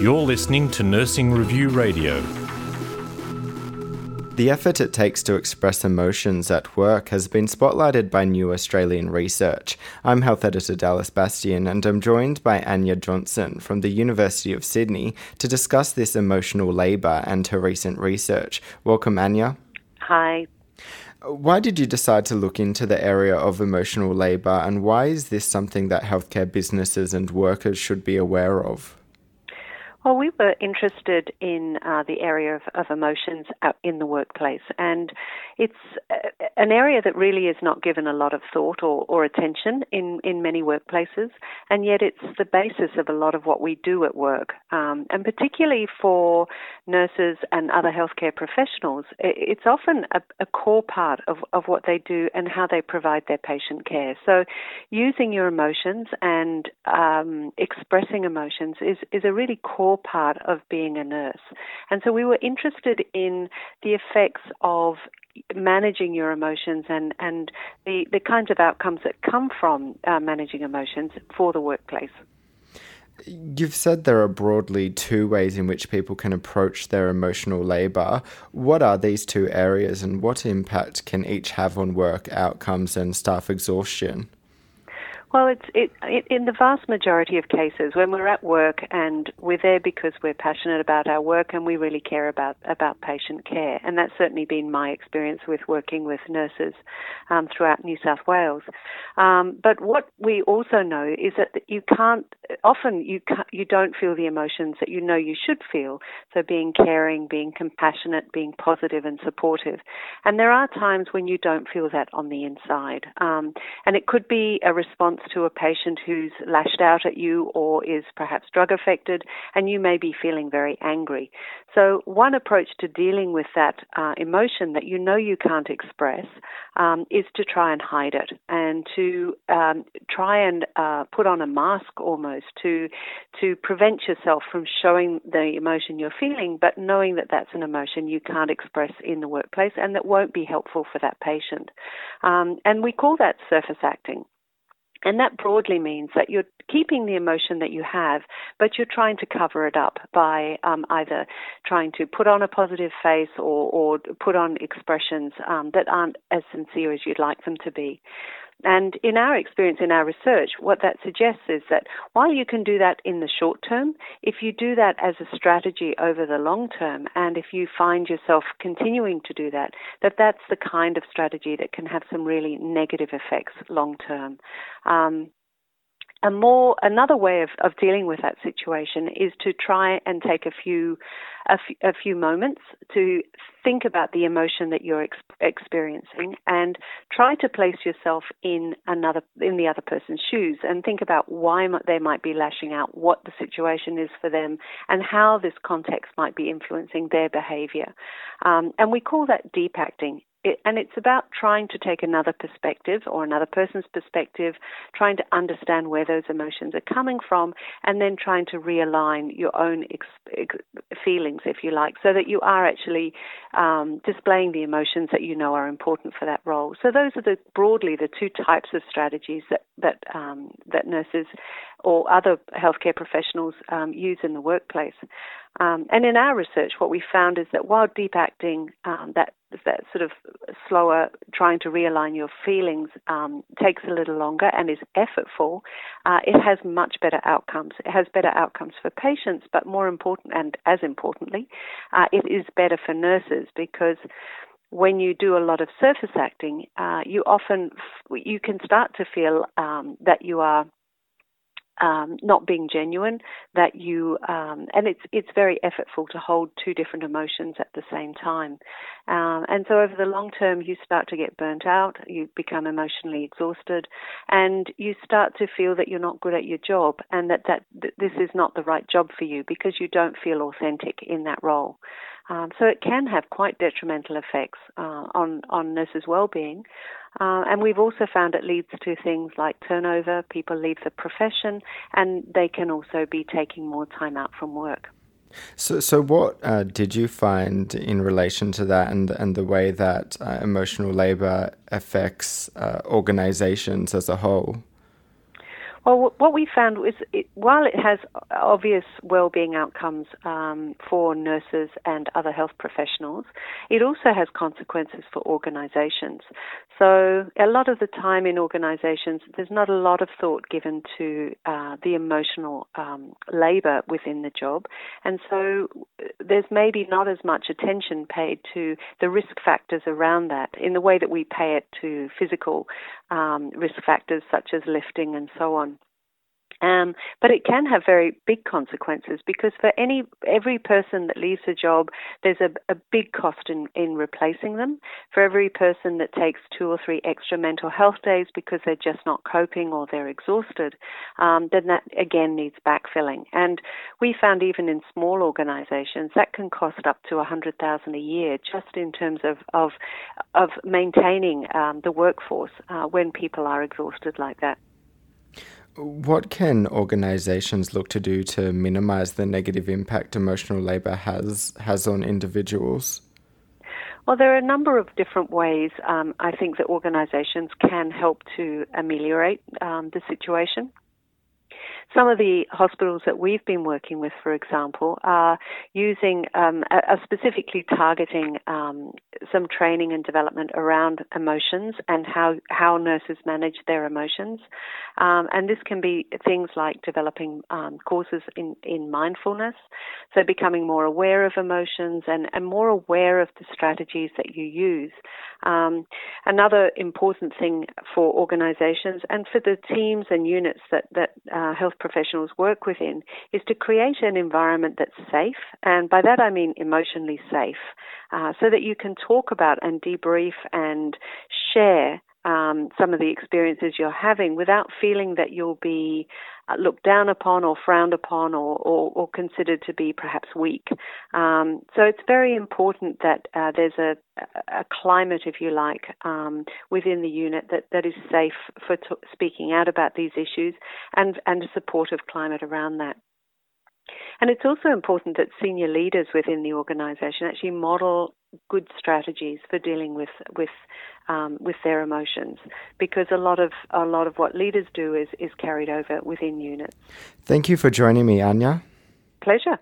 You're listening to Nursing Review Radio. The effort it takes to express emotions at work has been spotlighted by new Australian research. I'm health editor Dallas Bastian, and I'm joined by Anya Johnson from the University of Sydney to discuss this emotional labour and her recent research. Welcome, Anya. Hi. Why did you decide to look into the area of emotional labour, and why is this something that healthcare businesses and workers should be aware of? Well, we were interested in uh, the area of, of emotions in the workplace, and it's uh, an area that really is not given a lot of thought or, or attention in, in many workplaces, and yet it's the basis of a lot of what we do at work. Um, and particularly for nurses and other healthcare professionals, it's often a, a core part of, of what they do and how they provide their patient care. So, using your emotions and um, expressing emotions is, is a really core core part of being a nurse. And so we were interested in the effects of managing your emotions and, and the, the kinds of outcomes that come from uh, managing emotions for the workplace. You've said there are broadly two ways in which people can approach their emotional labour. What are these two areas and what impact can each have on work outcomes and staff exhaustion? Well, it's it, it, in the vast majority of cases when we're at work and we're there because we're passionate about our work and we really care about about patient care, and that's certainly been my experience with working with nurses um, throughout New South Wales. Um, but what we also know is that you can't often you can't, you don't feel the emotions that you know you should feel. So being caring, being compassionate, being positive and supportive, and there are times when you don't feel that on the inside, um, and it could be a response response to a patient who's lashed out at you or is perhaps drug affected, and you may be feeling very angry. So, one approach to dealing with that uh, emotion that you know you can't express um, is to try and hide it and to um, try and uh, put on a mask almost to to prevent yourself from showing the emotion you're feeling, but knowing that that's an emotion you can't express in the workplace and that won't be helpful for that patient. Um, and we call that surface acting. And that broadly means that you're keeping the emotion that you have, but you're trying to cover it up by um, either trying to put on a positive face or, or put on expressions um, that aren't as sincere as you'd like them to be. And in our experience, in our research, what that suggests is that while you can do that in the short term, if you do that as a strategy over the long term, and if you find yourself continuing to do that, that that's the kind of strategy that can have some really negative effects long term. Um, a more another way of, of dealing with that situation is to try and take a few a, f- a few moments to think about the emotion that you're ex- experiencing and try to place yourself in another in the other person's shoes and think about why they might be lashing out what the situation is for them and how this context might be influencing their behavior. Um, and we call that deep acting it, and it's about trying to take another perspective or another person's perspective, trying to understand where those emotions are coming from, and then trying to realign your own ex, ex, feelings, if you like, so that you are actually um, displaying the emotions that you know are important for that role. So those are the broadly the two types of strategies that that um, that nurses or other healthcare professionals um, use in the workplace. Um, and in our research, what we found is that while deep acting, um, that that sort of slower, trying to realign your feelings, um, takes a little longer and is effortful, uh, it has much better outcomes. It has better outcomes for patients, but more important, and as importantly, uh, it is better for nurses because when you do a lot of surface acting, uh, you often you can start to feel um, that you are um, not being genuine, that you um, and it's it's very effortful to hold two different emotions at the same time, um, and so over the long term you start to get burnt out, you become emotionally exhausted, and you start to feel that you're not good at your job and that that, that this is not the right job for you because you don't feel authentic in that role. Um, so it can have quite detrimental effects uh, on on nurses' well-being, uh, and we've also found it leads to things like turnover. People leave the profession, and they can also be taking more time out from work. So, so what uh, did you find in relation to that, and and the way that uh, emotional labour affects uh, organisations as a whole? Well, what we found was it, while it has obvious well-being outcomes um, for nurses and other health professionals, it also has consequences for organisations. So a lot of the time in organisations, there's not a lot of thought given to uh, the emotional um, labour within the job, and so there's maybe not as much attention paid to the risk factors around that in the way that we pay it to physical um, risk factors such as lifting and so on. Um, but it can have very big consequences because for any every person that leaves a job, there's a, a big cost in, in replacing them. For every person that takes two or three extra mental health days because they're just not coping or they're exhausted, um, then that again needs backfilling. And we found even in small organisations that can cost up to a hundred thousand a year just in terms of of of maintaining um, the workforce uh, when people are exhausted like that. What can organisations look to do to minimise the negative impact emotional labour has has on individuals? Well, there are a number of different ways um, I think that organisations can help to ameliorate um, the situation. Some of the hospitals that we've been working with, for example, are using, um, are specifically targeting um, some training and development around emotions and how, how nurses manage their emotions. Um, and this can be things like developing um, courses in, in mindfulness, so becoming more aware of emotions and, and more aware of the strategies that you use. Um, another important thing for organizations and for the teams and units that, that uh, health professionals work within is to create an environment that's safe. And by that I mean emotionally safe, uh, so that you can talk about and debrief and share um, some of the experiences you're having without feeling that you'll be uh, looked down upon or frowned upon or, or, or considered to be perhaps weak. Um, so it's very important that uh, there's a, a, climate, if you like, um, within the unit that, that is safe for t- speaking out about these issues and, and a supportive climate around that. And it's also important that senior leaders within the organisation actually model good strategies for dealing with with um, with their emotions, because a lot of a lot of what leaders do is is carried over within units. Thank you for joining me, Anya. Pleasure.